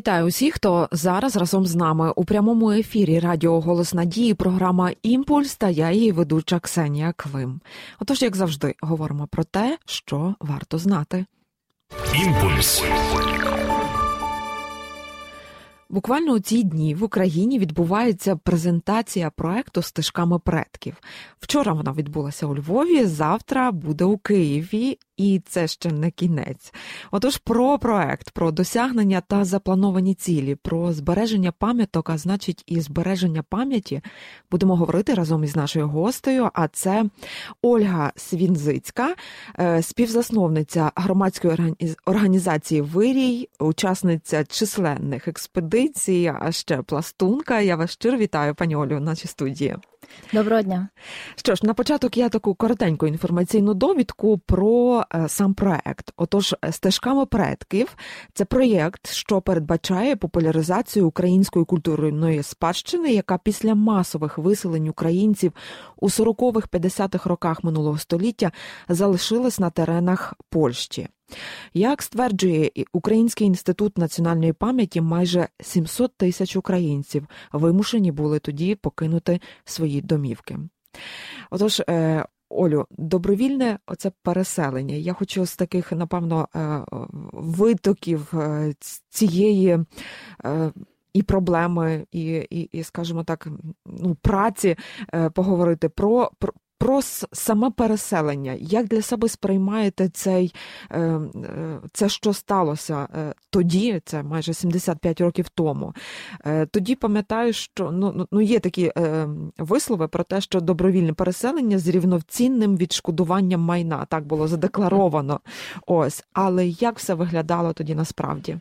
Вітаю усіх, хто зараз разом з нами у прямому ефірі Радіо Голос Надії, програма Імпульс та я її ведуча Ксенія Клим. Отож, як завжди, говоримо про те, що варто знати. Імпульс. Буквально у ці дні в Україні відбувається презентація проекту стежками предків. Вчора вона відбулася у Львові. Завтра буде у Києві, і це ще не кінець. Отож, про проект, про досягнення та заплановані цілі, про збереження пам'яток, а значить, і збереження пам'яті, будемо говорити разом із нашою гостею. А це Ольга Свінзицька, е, співзасновниця громадської організації Вирій, учасниця численних експедицій, а ще пластунка. Я вас щиро вітаю, пані Олю, в нашій студії. Доброго дня. Що ж, на початок я таку коротеньку інформаційну довідку про е, сам проект. Отож, стежками предків це проєкт, що передбачає популяризацію української культурної спадщини, яка після масових виселень українців у 40-х 50-х роках минулого століття залишилась на теренах Польщі. Як стверджує Український інститут національної пам'яті, майже 700 тисяч українців вимушені були тоді покинути свої домівки. Отож, е, Олю, добровільне оце переселення. Я хочу з таких, напевно, е, витоків е, цієї. І проблеми, і, і, і, скажімо так, ну, праці поговорити про, про про саме переселення. Як для себе сприймаєте цей, е, е, це, що сталося е, тоді, це майже 75 років тому. Тоді пам'ятаю, що ну, ну, ну є такі вислови про те, що добровільне переселення з рівноцінним відшкодуванням майна так було задекларовано. Ось, але як все виглядало тоді насправді?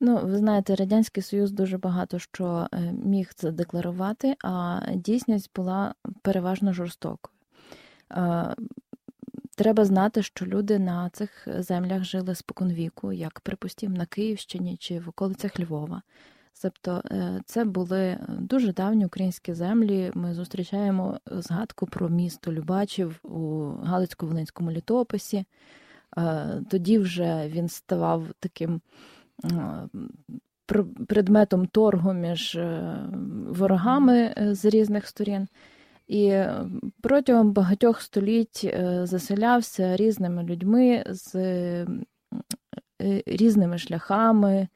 Ну, ви знаєте, радянський союз дуже багато що міг це декларувати, а дійсність була переважно жорстокою. Треба знати, що люди на цих землях жили споконвіку, як припустимо, на Київщині чи в околицях Львова. Тобто е, це були дуже давні українські землі. Ми зустрічаємо згадку про місто Любачів у Галицько-Волинському літописі. Е, тоді вже він ставав таким е, предметом торгу між ворогами з різних сторін і протягом багатьох століть е, заселявся різними людьми з е, різними шляхами.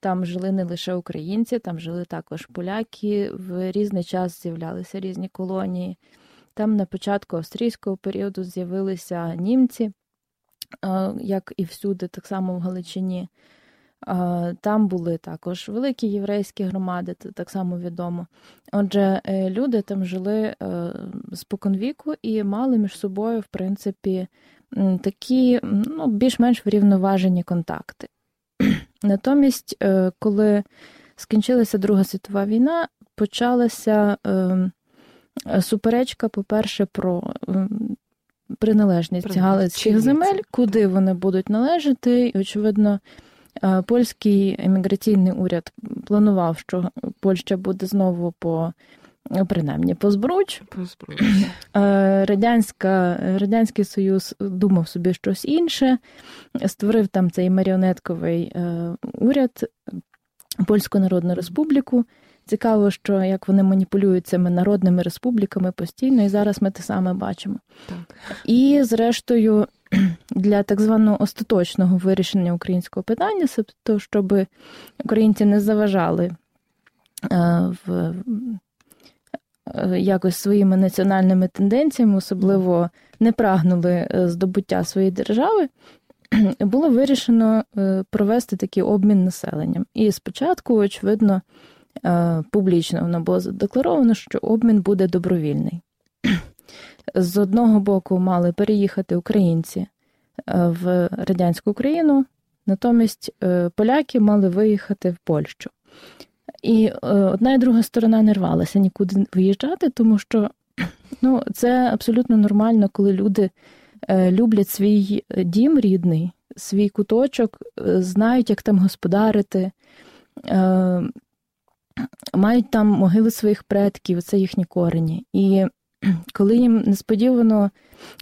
Там жили не лише українці, там жили також поляки. В різний час з'являлися різні колонії. Там на початку австрійського періоду з'явилися німці, е, як і всюди, так само в Галичині. Там були також великі єврейські громади, це так само відомо. Отже, е, люди там жили е, споконвіку і мали між собою, в принципі, такі ну, більш-менш врівноважені контакти. Натомість, е, коли скінчилася Друга світова війна, почалася суперечка, по-перше, про приналежність галицьких земель, куди вони будуть належати, і, очевидно. Е, польський еміграційний уряд планував, що Польща буде знову по принаймні по збруч. Е, Радянська, Радянський Союз думав собі щось інше, створив там цей маріонетковий е, уряд, Польську Народну Республіку. Цікаво, що як вони маніпулюють цими народними республіками постійно, і зараз ми те саме бачимо. Так. І, зрештою, для так званого остаточного вирішення українського питання, тобто, щоб українці не заважали е, в е, якось своїми національними тенденціями, особливо не прагнули е, здобуття своєї держави. Було вирішено провести такий обмін населенням. І спочатку, очевидно, публічно воно було задекларовано, що обмін буде добровільний. З одного боку мали переїхати українці е, в радянську Україну, натомість е, поляки мали виїхати в Польщу. І е, одна і друга сторона не рвалася нікуди виїжджати, тому що ну, це абсолютно нормально, коли люди люблять свій дім рідний, свій куточок, знають, як там господарити, мають там могили своїх предків, це їхні корені. І коли їм несподівано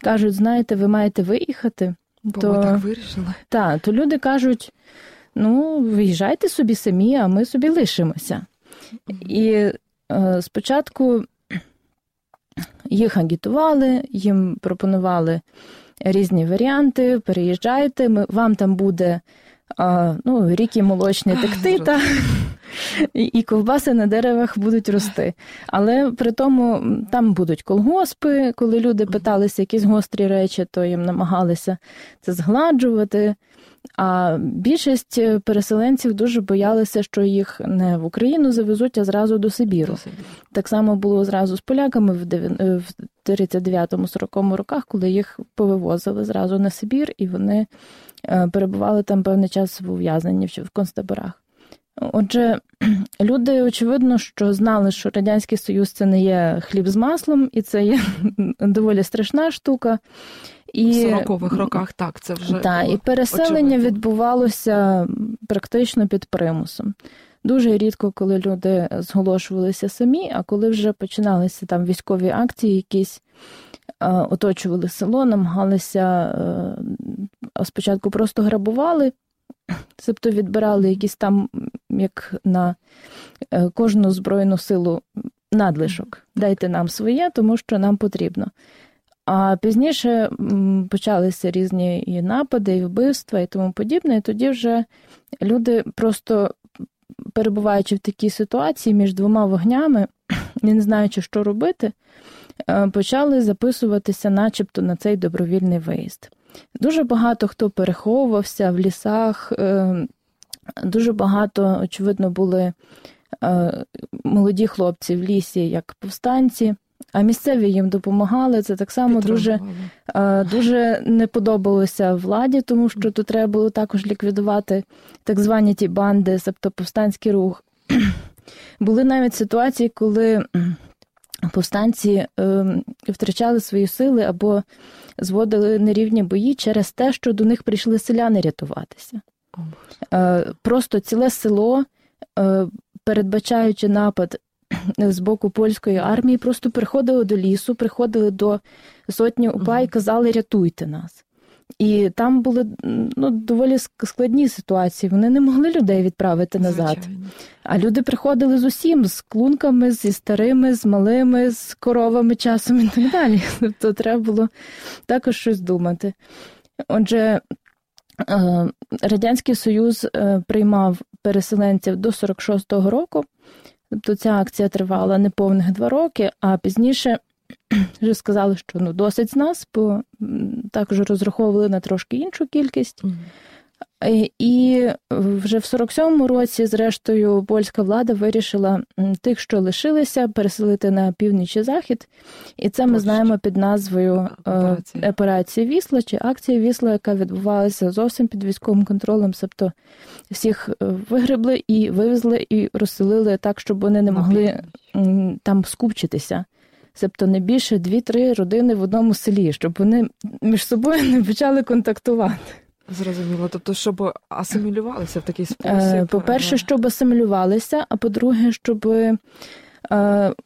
кажуть, знаєте, ви маєте виїхати, Бо то так вирішили. Так, то люди кажуть: ну, виїжджайте собі самі, а ми собі лишимося. І е, спочатку їх агітували, їм пропонували різні варіанти, переїжджайте, ми, вам там буде ну, ріки молочні текти, та, і, ковбаси на деревах будуть рости. Але при тому там будуть колгоспи, коли люди питалися якісь гострі речі, то їм намагалися це згладжувати. А більшість переселенців дуже боялися, що їх не в Україну завезуть, а зразу до Сибіру. Так само було зразу з поляками в 39-40 роках, коли їх повивозили зразу на Сибір, і вони е, перебували там певний час в ув'язненні в концтаборах. Отже, люди, очевидно, що знали, що Радянський Союз це не є хліб з маслом, і це є доволі страшна штука. І, В 40-х роках так, це вже. Так, і переселення очевидно. відбувалося практично під примусом. Дуже рідко, коли люди зголошувалися самі, а коли вже починалися там військові акції, якісь оточували село, намагалися спочатку просто грабували, тобто відбирали якісь там, як на е, кожну збройну силу надлишок. Дайте нам своє, тому що нам потрібно. А пізніше почалися різні і напади, і вбивства, і тому подібне. І тоді вже люди, просто перебуваючи в такій ситуації між двома вогнями, не знаючи, що робити, е, почали записуватися, начебто, на цей добровільний виїзд. Дуже багато хто переховувався в лісах, е, дуже багато, очевидно, були е, молоді хлопці в лісі, як повстанці. А місцеві їм допомагали. Це так само дуже е, дуже не подобалося владі, тому що тут треба було також ліквідувати так звані ті банди, тобто повстанський рух. Були навіть ситуації, коли повстанці втрачали свої сили або зводили нерівні бої через те, що до них прийшли селяни рятуватися. Е, просто ціле село, е, передбачаючи напад з боку польської армії, просто приходили до лісу, приходили до сотні упа і казали Рятуйте нас. І там були ну, доволі складні ситуації. Вони не могли людей відправити назад. Звичайно. А люди приходили з усім, з клунками, зі старими, з малими, з коровами часом і так далі. Тобто треба було також щось думати. Отже, е, Радянський Союз е, приймав переселенців до 46-го року, тобто ця акція тривала неповних два роки, а пізніше вже сказали, що ну досить з нас, бо також розраховували на трошки іншу кількість. Mm. І вже в 47-му році, зрештою, польська влада вирішила тих, що лишилися, переселити на північ і захід. І це ми знаємо під назвою Операція. Операція Вісла чи акція Вісла, яка відбувалася зовсім під військовим контролем. Тобто всіх е, вигребли і вивезли, і розселили так, щоб вони не могли там скупчитися. Себто не більше дві-три родини в одному селі, щоб вони між собою не почали контактувати. Зрозуміло, тобто, щоб асимілювалися в такий спосіб. Е, по-перше, щоб асимілювалися, а по-друге, щоб е,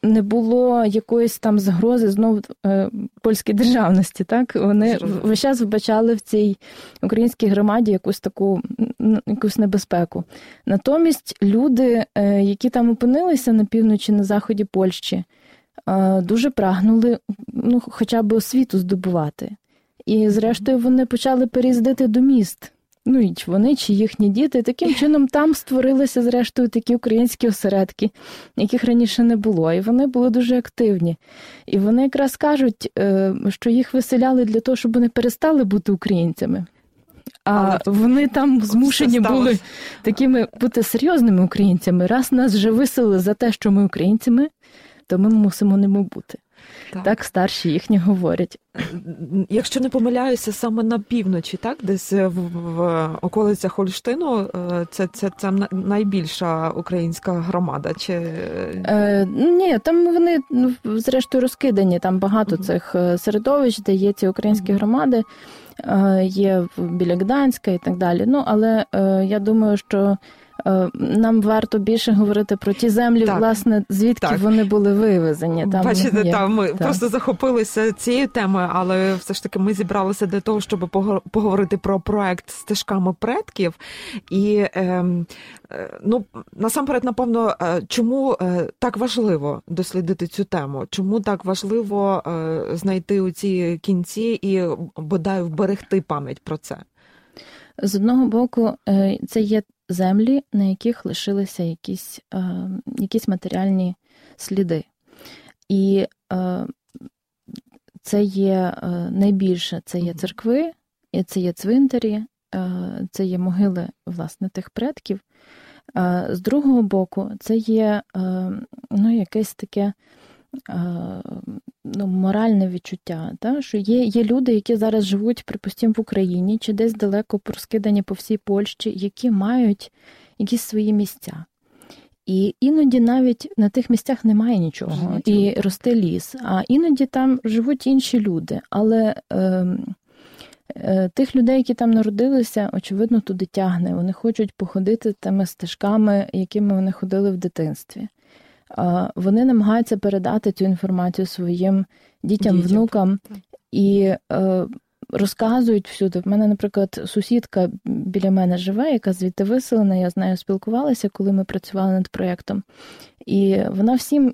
не було якоїсь там загрози знову е, польській державності. Так вони весь час вбачали в цій українській громаді якусь таку якусь небезпеку. Натомість люди, які там опинилися на півночі на заході Польщі дуже прагнули ну, хоча б освіту здобувати. І, зрештою, вони почали переїздити до міст. Ну і вони чи їхні діти. Таким чином там створилися, зрештою, такі українські осередки, яких раніше не було. І вони були дуже активні. І вони якраз кажуть, е, що їх виселяли для того, щоб вони перестали бути українцями. А Але вони там змушені були такими бути серйозними українцями. Раз нас вже виселили за те, що ми українцями, то ми мусимо ними бути. Так. так старші їхні говорять. Якщо не помиляюся, саме на півночі, так десь в, в околицях Хольштину, е, це це, це найбільша українська громада. Чи Е, Ні, там вони ну, зрештою розкидані. Там багато угу. цих е, середовищ, де є ці українські угу. громади, е, є біля Гданська і так далі. Ну але я думаю, що Е, нам варто більше говорити про ті землі, так. власне, звідки так. вони були вивезені. Там Бачите, є. там ми так. просто захопилися цією темою, але все ж таки ми зібралися для того, щоб поговорити про проект стежками предків. І ем, е, ну насамперед, напевно, е, чому е, так важливо дослідити цю тему? Чому так важливо е, знайти у ці кінці і бодай вберегти пам'ять про це? З одного боку, це є землі, на яких лишилися якісь е, якісь матеріальні сліди. І е, це є е, найбільше це є церкви, і це є цвинтарі, е, це є могили власне тих предків. Е, з другого боку, це є е, ну, якесь таке ну, моральне відчуття, та? що є є люди, які зараз живуть, припустимо, в Україні чи десь далеко розкидані по всій Польщі, які мають якісь свої місця. І іноді навіть на тих місцях немає нічого, і росте ліс. А іноді там живуть інші люди. Але е, е, тих людей, які там народилися, очевидно, туди тягне. Вони хочуть походити тими стежками, якими вони ходили в дитинстві вони намагаються передати цю інформацію своїм дітям, Дітям. внукам і е, розказують всюди. В мене, наприклад, сусідка біля мене живе, яка звідти виселена. Я з нею спілкувалася, коли ми працювали над проєктом. І вона всім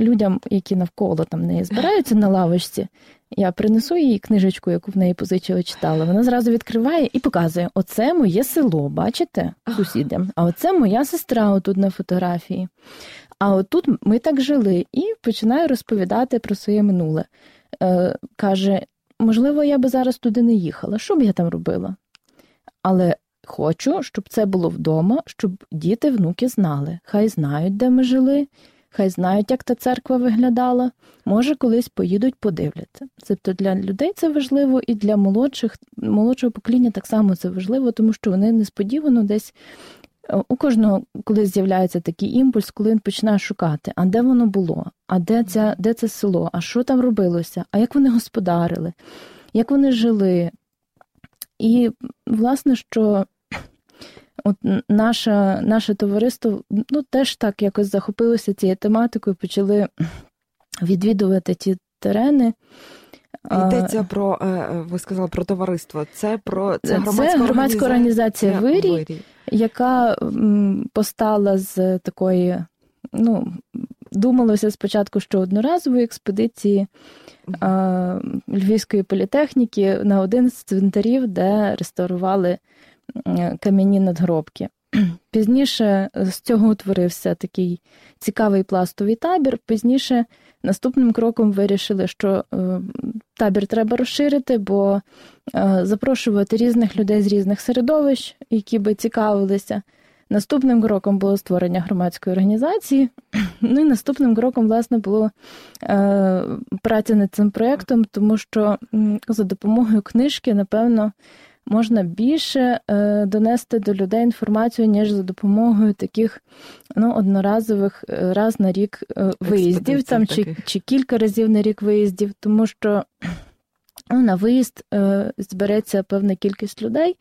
людям, які навколо там неї збираються на лавочці, я принесу їй книжечку, яку в неї позичила читала. Вона зразу відкриває і показує: оце моє село, бачите, сусідям, а оце моя сестра отут на фотографії. А отут ми так жили і починаю розповідати про своє минуле. Е, Каже: можливо, я би зараз туди не їхала. Що б я там робила? Але хочу, щоб це було вдома, щоб діти, внуки знали. Хай знають, де ми жили, хай знають, як та церква виглядала. Може, колись поїдуть, подивляться. Тобто для людей це важливо, і для молодших, молодшого покоління так само це важливо, тому що вони несподівано десь у кожного, коли з'являється такий імпульс, коли він починає шукати, а де воно було, а де це, де це село, а що там робилося, а як вони господарили, як вони жили. І, власне, що от наше наше товариство ну, теж так якось захопилося цією тематикою, почали відвідувати ті терени. Йдеться про е, ви сказали про товариство. Це про це громадська, це громадська організація, організація Вирій, яка постала з такої, ну думалося спочатку, що одноразової експедиції а, Львівської політехніки на один з цвинтарів, де реставрували кам'яні надгробки. Пізніше з цього утворився такий цікавий пластовий табір. Пізніше наступним кроком вирішили, що е, табір треба розширити, бо е, запрошувати різних людей з різних середовищ, які би цікавилися. Наступним кроком було створення громадської організації. Ну і наступним кроком, власне, було е, праця над цим проєктом, тому що за допомогою книжки, напевно, можна більше е, донести до людей інформацію, ніж за допомогою таких ну, одноразових е, раз на рік е, виїздів там чи, чи кілька разів на рік виїздів, тому що. Ну, на виїзд е, збереться певна кількість людей,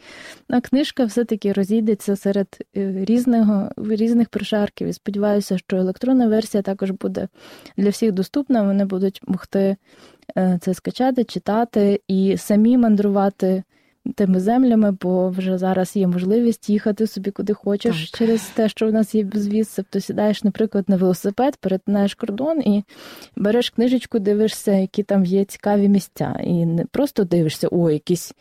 а книжка все-таки розійдеться серед різного, різних прошарків. І сподіваюся, що електронна версія також буде для всіх доступна. Вони будуть могти це скачати, читати і самі мандрувати тими землями, бо вже зараз є можливість їхати собі куди хочеш так. через те, що в нас є безвіз. Тобто сідаєш, наприклад, на велосипед, перетинаєш кордон і береш книжечку, дивишся, які там є цікаві місця. І не просто дивишся, о, якісь.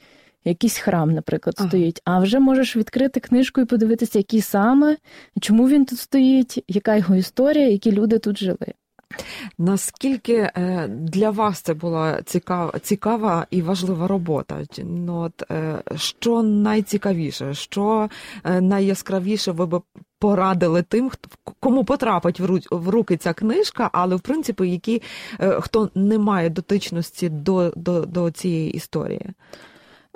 Якийсь храм, наприклад, ага. стоїть, а вже можеш відкрити книжку і подивитися, який саме, чому він тут стоїть, яка його історія, які люди тут жили. Наскільки е, для вас це була цікава цікава і важлива робота? Ну, от, е, Що найцікавіше, що е, найяскравіше ви б порадили тим, кому потрапить в руки ця книжка, але в принципі, які хто не має дотичності до, до, до цієї історії?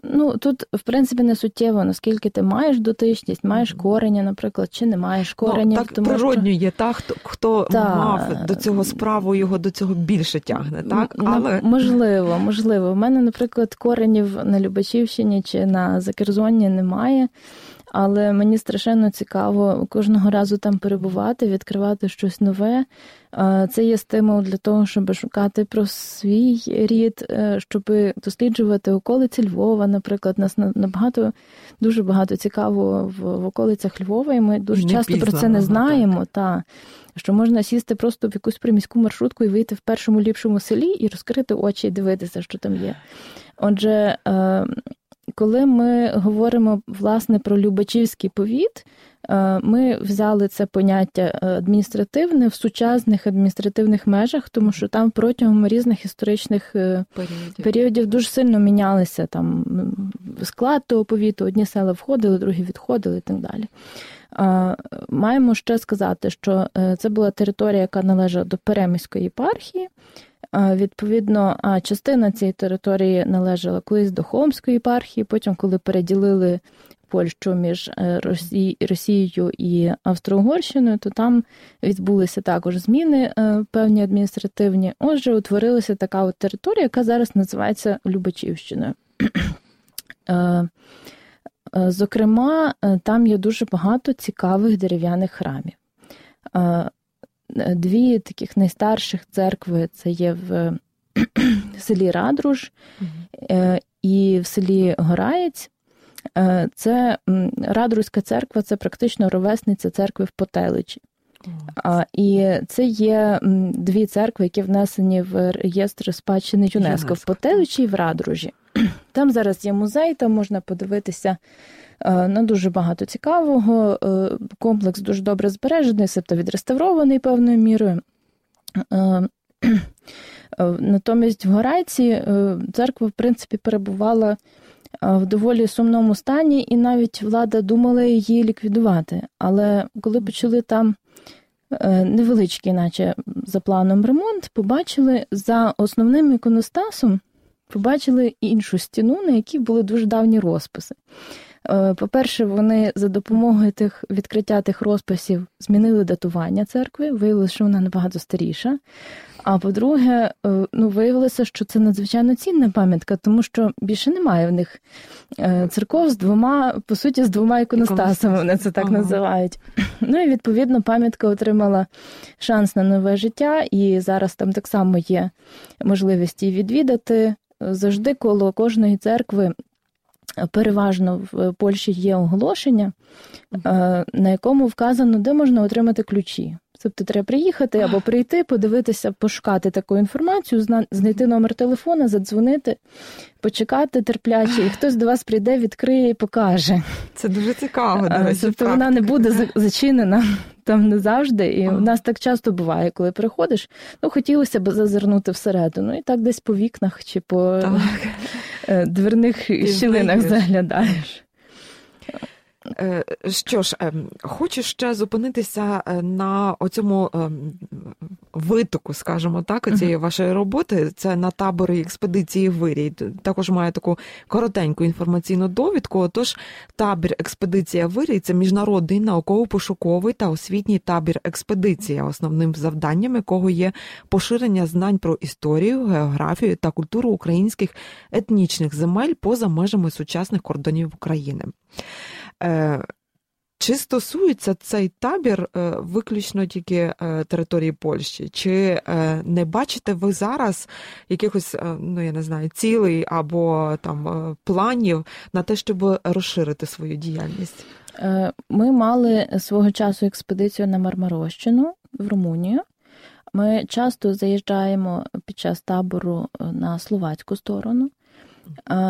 Ну тут в принципі не суттєво, наскільки ти маєш дотичність, маєш корення, наприклад, чи не маєш корення. Ну, так тому природньо що... є та хто хто та... мав до цього справу, його до цього більше тягне. Так але можливо, можливо. У мене, наприклад, коренів на Любачівщині чи на Закерзоні немає. Але мені страшенно цікаво кожного разу там перебувати, відкривати щось нове. Це є стимул для того, щоб шукати про свій рід, е, щоб досліджувати околиці Львова. Наприклад, нас набагато дуже багато цікаво в, в околицях Львова, і ми дуже не часто про це не знаємо. Та що можна сісти просто в якусь приміську маршрутку і вийти в першому ліпшому селі і розкрити очі і дивитися, що там є. Отже, е, коли ми говоримо власне про Любачівський повіт, е, ми взяли це поняття адміністративне в сучасних адміністративних межах, тому що там протягом різних історичних е, періодів, періодів дуже сильно мінялися там склад того повіту. Одні села входили, другі відходили і так далі. Маємо ще сказати, що е, це була територія, яка належала до Переміської єпархії. Відповідно, частина цієї території належала колись до Холмської єпархії, потім, коли переділили Польщу між е, Росією і Австро-Угорщиною, то там відбулися також зміни е, певні адміністративні. Отже, утворилася така от територія, яка зараз називається Любачівщиною. Е, зокрема, там є дуже багато цікавих дерев'яних храмів. Е, дві таких найстарших церкви це є в селі Радруж і в селі Гораєць. Це Радруська церква це практично ровесниця церкви в Потеличі. А, І це є дві церкви, які внесені в реєстр спадщини ЮНЕСКО в Потеличі і в Радружі. Там зараз є музей, там можна подивитися е, на дуже багато цікавого. Е, комплекс дуже добре збережений, себто відреставрований певною мірою. Е, натомість в Горайці церква, в принципі, перебувала в доволі сумному стані, і навіть влада думала її ліквідувати. Але коли почали там невеличкий, наче за планом ремонт, побачили за основним іконостасом побачили іншу стіну, на якій були дуже давні розписи. Е, по-перше, вони за допомогою тих відкриття тих розписів змінили датування церкви, виявилося, що вона набагато старіша. А по-друге, е, ну виявилося, що це надзвичайно цінна пам'ятка, тому що більше немає в них е, церков з двома, по суті, з двома іконостасами, вони це так ага. називають. Ну і відповідно пам'ятка отримала шанс на нове життя, і зараз там так само є можливість її відвідати завжди коло кожної церкви. Переважно в Польщі є оголошення, е, на якому вказано, де можна отримати ключі. Тобто треба приїхати або прийти, подивитися, пошукати таку інформацію, знайти номер телефона, задзвонити, почекати терпляче, і хтось до вас прийде, відкриє і покаже. Це дуже цікаво. до речі, Тобто вона не буде зачинена там не завжди. І ага. у нас так часто буває, коли приходиш, ну хотілося б зазирнути всередину, і так десь по вікнах чи по так. дверних дверних щілинах заглядаєш. Е, що ж, ем, хочу ще зупинитися е, на оцьому ем, витоку, скажімо так, цієї вашої роботи. Це на табори експедиції Вирій. Також має таку коротеньку інформаційну довідку. Отож, табір експедиція Вирій це міжнародний науково-пошуковий та освітній табір експедиція, основним завданням якого є поширення знань про історію, географію та культуру українських етнічних земель поза межами сучасних кордонів України. Е, чи стосується цей табір е, виключно тільки е, території Польщі? Чи не бачите ви зараз якихось, ну я не знаю, цілей або там планів на те, щоб розширити свою діяльність? Ми мали свого часу експедицію на Мармарощину в Румунію. Ми часто заїжджаємо під час табору на словацьку сторону.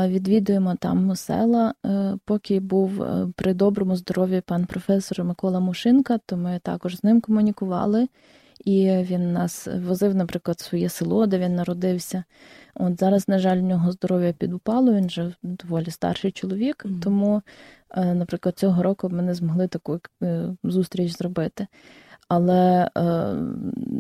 Відвідуємо там села. Е, поки був е, при доброму здоров'ї пан професор Микола Мушинка, то ми також з ним комунікували, і він нас возив, наприклад, в своє село, де він народився. От зараз, на жаль, в нього здоров'я підупало, він вже доволі старший чоловік, тому, е, наприклад, цього року ми не змогли таку зустріч зробити. Але е,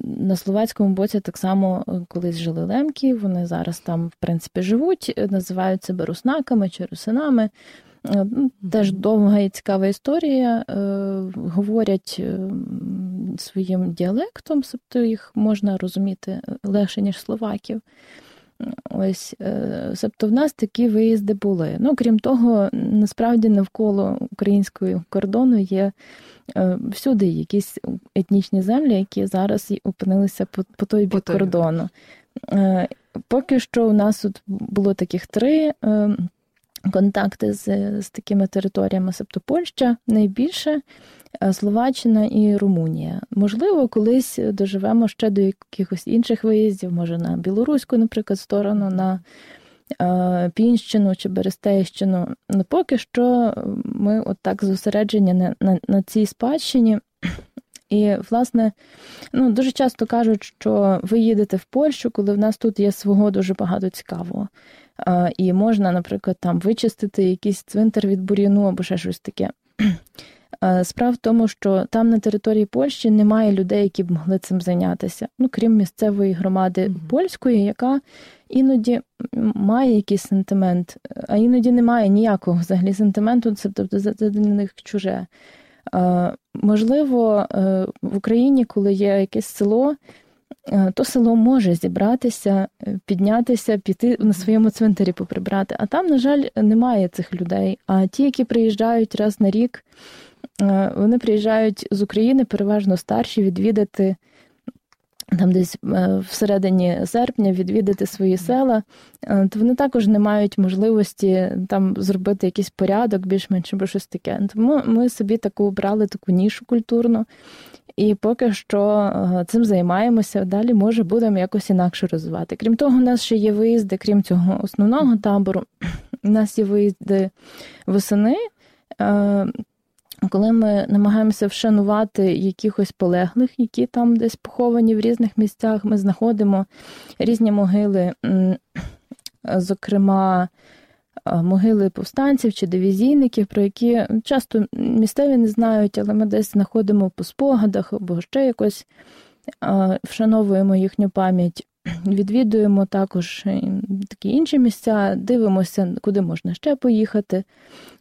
на словацькому боці так само е, колись жили лемки, вони зараз там, в принципі, живуть, е, називають себе руснаками чи русинами. Е, ну, теж довга і цікава історія. Говорять своїм діалектом, тобто їх можна розуміти легше, ніж словаків. Ось, тобто в нас такі виїзди були. Ну, крім того, насправді навколо українського кордону є всюди якісь етнічні землі, які зараз опинилися по, по той бік кордону. Поки що у нас тут було таких три контакти з, з такими територіями, тобто Польща найбільше. Е, Словаччина і Румунія. Можливо, колись доживемо ще до якихось інших виїздів, може на білоруську, наприклад, сторону, на е, Пінщину чи Берестейщину. Ну, Поки що ми от так зосереджені на, на, на цій спадщині. І, власне, ну, дуже часто кажуть, що ви їдете в Польщу, коли в нас тут є свого дуже багато цікавого. І можна, наприклад, там вичистити якийсь цвинтар від бур'яну або ще щось таке. Справа в тому, що там на території Польщі немає людей, які б могли цим зайнятися, ну крім місцевої громади польської, яка іноді має якийсь сентимент, а іноді немає ніякого взагалі сентименту, це тобто це для них чуже. Можливо, е, в Україні, коли є якесь село, Е, то село може зібратися, е, піднятися, піти на своєму цвинтарі поприбрати. А там, на жаль, немає цих людей. А ті, які приїжджають раз на рік, е, вони приїжджають з України, переважно старші, відвідати. Там десь всередині серпня відвідати свої села, то вони також не мають можливості там зробити якийсь порядок, більш-менш або щось таке. Тому ми собі таку обрали таку нішу культурну, і поки що е, цим займаємося. Далі, може, будемо якось інакше розвивати. Крім того, у нас ще є виїзди, крім цього основного табору. У нас є виїзди восени. Е, коли ми намагаємося вшанувати якихось полеглих, які там десь поховані в різних місцях, ми знаходимо різні могили, зокрема, могили повстанців чи дивізійників, про які часто місцеві не знають, але ми десь знаходимо по спогадах або ще якось вшановуємо їхню пам'ять. Відвідуємо також такі інші місця, дивимося, куди можна ще поїхати.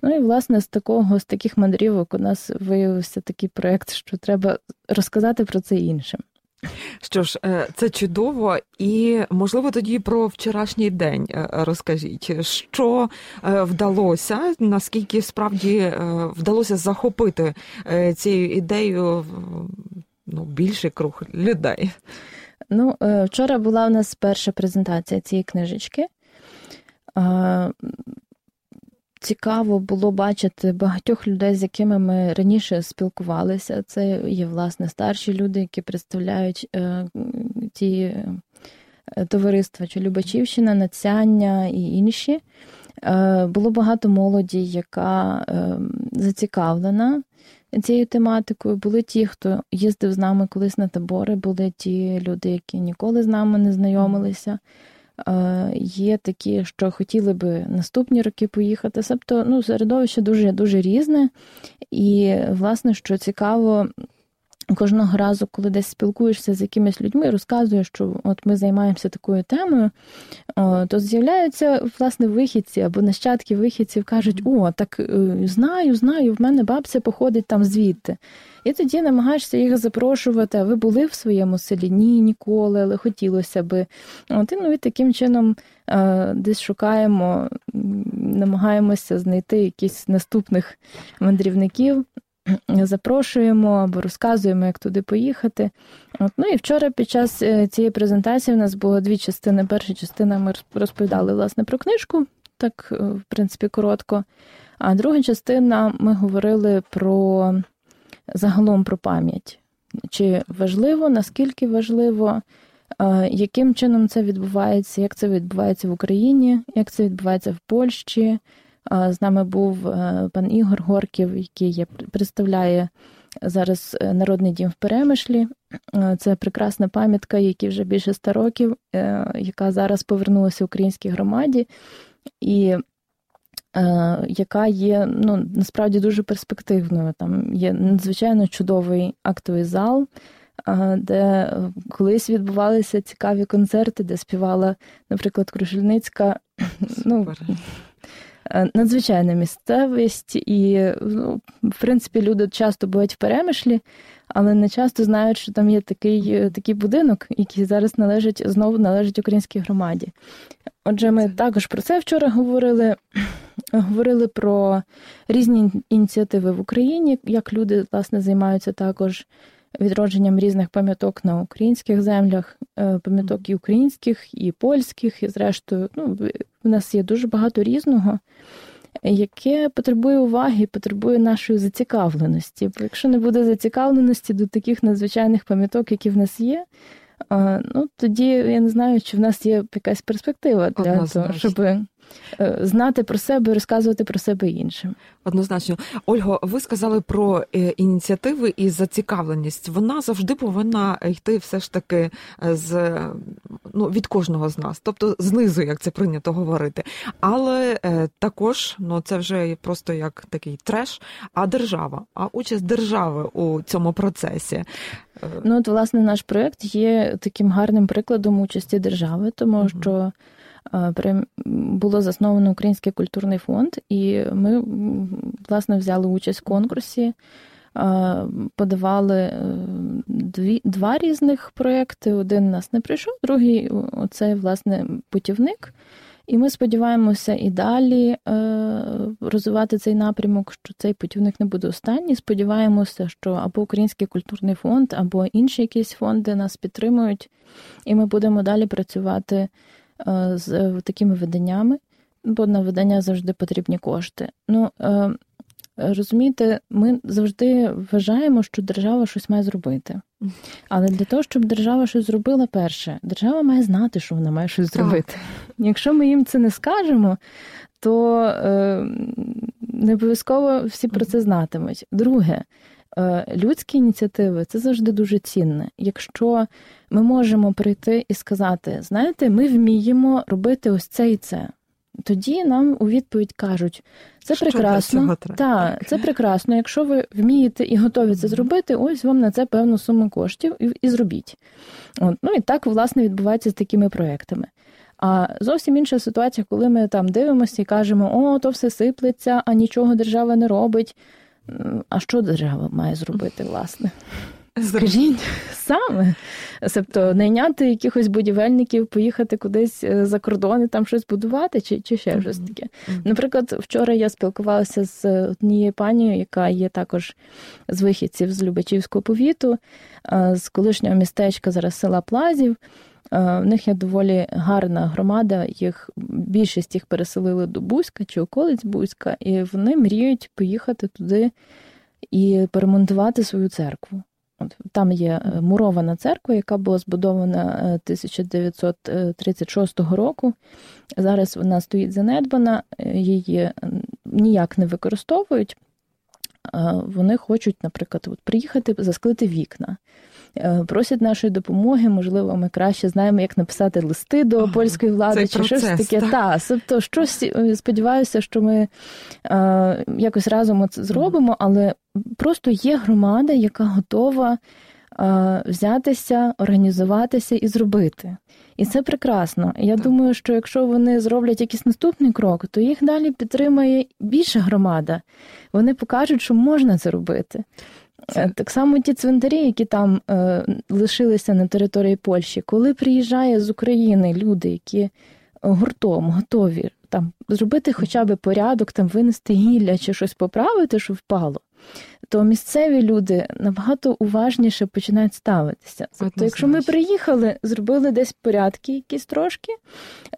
Ну і, власне, з такого, з таких мандрівок у нас виявився такий проєкт, що треба розказати про це іншим. Що ж, е, це чудово, і можливо тоді про вчорашній день е, розкажіть, що е, вдалося, наскільки справді вдалося захопити цією ідеєю ну, більший круг людей. Ну, вчора була у нас перша презентація цієї книжечки цікаво було бачити багатьох людей, з якими ми раніше спілкувалися. Це є, власне, старші люди, які представляють е, ті е, товариства чи Любачівщина, Нацяння і інші. Е, було багато молоді, яка е, зацікавлена. Цією тематикою були ті, хто їздив з нами колись на табори, були ті люди, які ніколи з нами не знайомилися. Е, є такі, що хотіли би наступні роки поїхати. Тобто ну, середовище дуже дуже різне. І, власне, що цікаво, кожного разу, коли десь спілкуєшся з якимись людьми, розказуєш, що от ми займаємося такою темою, то з'являються власне вихідці або нащадки вихідців кажуть: О, так е, знаю, знаю, в мене бабця походить там звідти. І тоді намагаєшся їх запрошувати. А ви були в своєму селі? Ні, ніколи, але хотілося би. От і ну, і таким чином е, десь шукаємо, намагаємося знайти якісь наступних мандрівників. Запрошуємо або розказуємо, як туди поїхати. От, Ну і вчора під час е, цієї презентації у нас було дві частини. Перша частина ми розповідали власне про книжку, так, е, в принципі, коротко. А друга частина ми говорили про загалом про пам'ять. Чи важливо, наскільки важливо, е, яким чином це відбувається, як це відбувається в Україні, як це відбувається в Польщі. З нами був е, пан Ігор Горків, який є, представляє зараз е, народний дім в Перемишлі. Це прекрасна пам'ятка, якій вже більше ста років, яка зараз повернулася в українській громаді. І Е, яка є ну, насправді дуже перспективною. Там є надзвичайно чудовий актовий зал, е, де колись відбувалися цікаві концерти, де співала, наприклад, Крушельницька. Ну, е, надзвичайна місцевість, і, ну, в принципі, люди часто бувають в перемишлі, але не часто знають, що там є такий е, такий будинок, який зараз належить знову належить українській громаді. Отже, ми також про це вчора говорили. Говорили про різні ініціативи в Україні, як люди власне займаються також відродженням різних пам'яток на українських землях, е, пам'яток і українських, і польських, і зрештою, ну, в нас є дуже багато різного, яке потребує уваги, потребує нашої зацікавленості. Бо якщо не буде зацікавленості до таких надзвичайних пам'яток, які в нас є, ну тоді я не знаю, чи в нас є якась перспектива для Однозначно. того, щоб Е, знати про себе, розказувати про себе іншим. Однозначно, Ольго, ви сказали про е, ініціативи і зацікавленість. Вона завжди повинна йти все ж таки е, з ну від кожного з нас, тобто знизу, як це прийнято говорити. Але також ну це вже просто як такий треш. А держава, а участь держави у цьому процесі. Ну от власне наш проект є таким гарним прикладом участі держави, тому що було засновано Український культурний фонд, і ми власне взяли участь в конкурсі. Подавали е, дві, два різних проекти. Один нас не прийшов, другий оцей, власне, путівник. І ми сподіваємося і далі е, розвивати цей напрямок, що цей путівник не буде останній. Сподіваємося, що або Український культурний фонд, або інші якісь фонди нас підтримують, і ми будемо далі працювати Е, з е, такими виданнями, бо на видання завжди потрібні кошти. Ну, е, Розумієте, ми завжди вважаємо, що держава щось має зробити. Але для того, щоб держава щось зробила, перше, держава має знати, що вона має щось зробити. Якщо ми їм це не скажемо, то е, не обов'язково всі про це знатимуть. Друге, Е, людські ініціативи це завжди дуже цінне. Якщо ми можемо прийти і сказати, знаєте, ми вміємо робити ось це і це. Тоді нам у відповідь кажуть, це Що прекрасно, та, це прекрасно. Якщо ви вмієте і готові це зробити, ось вам на це певну суму коштів і, і зробіть. От. Ну і так, власне, відбувається з такими проектами. А зовсім інша ситуація, коли ми там дивимося і кажемо, о, то все сиплеться, а нічого держава не робить. А що держава має зробити, власне? Скажіть саме, тобто найняти якихось будівельників, поїхати кудись е, за кордони, там щось будувати, чи чи ще щось таке. Наприклад, вчора я спілкувалася з однією панією, яка є також з вихідців з Любачівського повіту, з колишнього містечка зараз села Плазів. Е, в них є доволі гарна громада. Їх більшість їх переселили до Бузька чи околиць Бузька, і вони мріють поїхати туди і перемонтувати свою церкву. От Там є е, мурована церква, яка була збудована 1936 е, року. Зараз вона стоїть занедбана, її ніяк не використовують. Вони хочуть, наприклад, от приїхати засклити вікна. Е, просять нашої допомоги. Можливо, ми краще знаємо, як написати листи до ага, польської влади чи процес, щось таке. Та тобто, щось е, сподіваюся, що ми е, якось разом це зробимо, але просто є громада, яка готова. Взятися, організуватися і зробити. І це прекрасно. Я так. думаю, що якщо вони зроблять якийсь наступний крок, то їх далі підтримає більша громада. Вони покажуть, що можна це робити. Це... Так само ті цвинтарі, які там е, лишилися на території Польщі, коли приїжджає з України люди, які гуртом готові там зробити хоча б порядок, там винести гілля чи щось поправити, що впало то місцеві люди набагато уважніше починають ставитися. Тобто, якщо ми приїхали, зробили десь порядки, якісь трошки.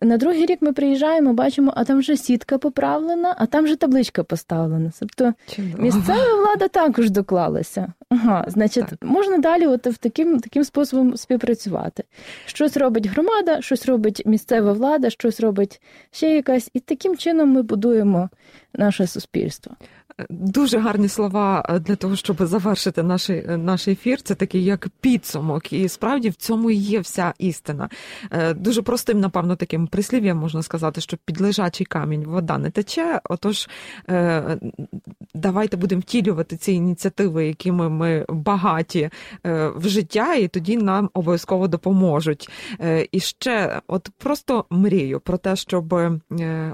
На другий рік ми приїжджаємо, бачимо, а там вже сітка поправлена, а там вже табличка поставлена. Тобто місцева влада також доклалася. Ага, значить, так. можна далі, от в таким таким способом співпрацювати. Щось робить громада, щось робить місцева влада, щось робить ще якась, і таким чином ми будуємо наше суспільство. Дуже гарні слова е, для того, щоб завершити наш е, наш ефір. Це такий як підсумок, і справді в цьому і є вся істина. Е, дуже простим, напевно, таким прислів'ям можна сказати, що під лежачий камінь вода не тече. Отож, давайте будемо втілювати ці ініціативи, якими ми багаті в життя, і тоді нам обов'язково допоможуть. І ще, от просто мрію про те, щоб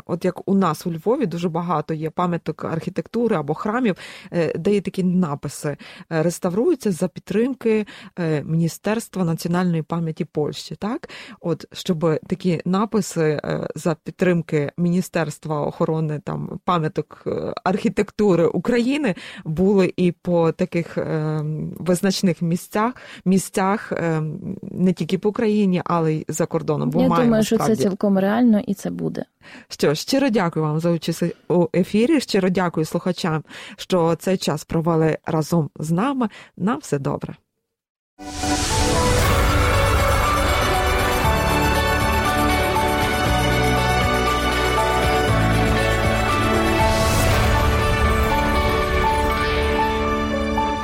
от як у нас у Львові дуже багато є пам'яток архітектури або храмів, е, де є такі написи е, реставруються за підтримки е, Міністерства національної пам'яті Польщі. Так, от щоб такі написи за підтримки Міністерства охорони там пам'яток архітектури України були і по таких визначних місцях, місцях не тільки по Україні, але й за кордоном. Бо Я маємо, думаю, що справді. це цілком реально і це буде. Що щиро дякую вам за участь у ефірі. Щиро дякую слухачам, що цей час провели разом з нами. На все добре.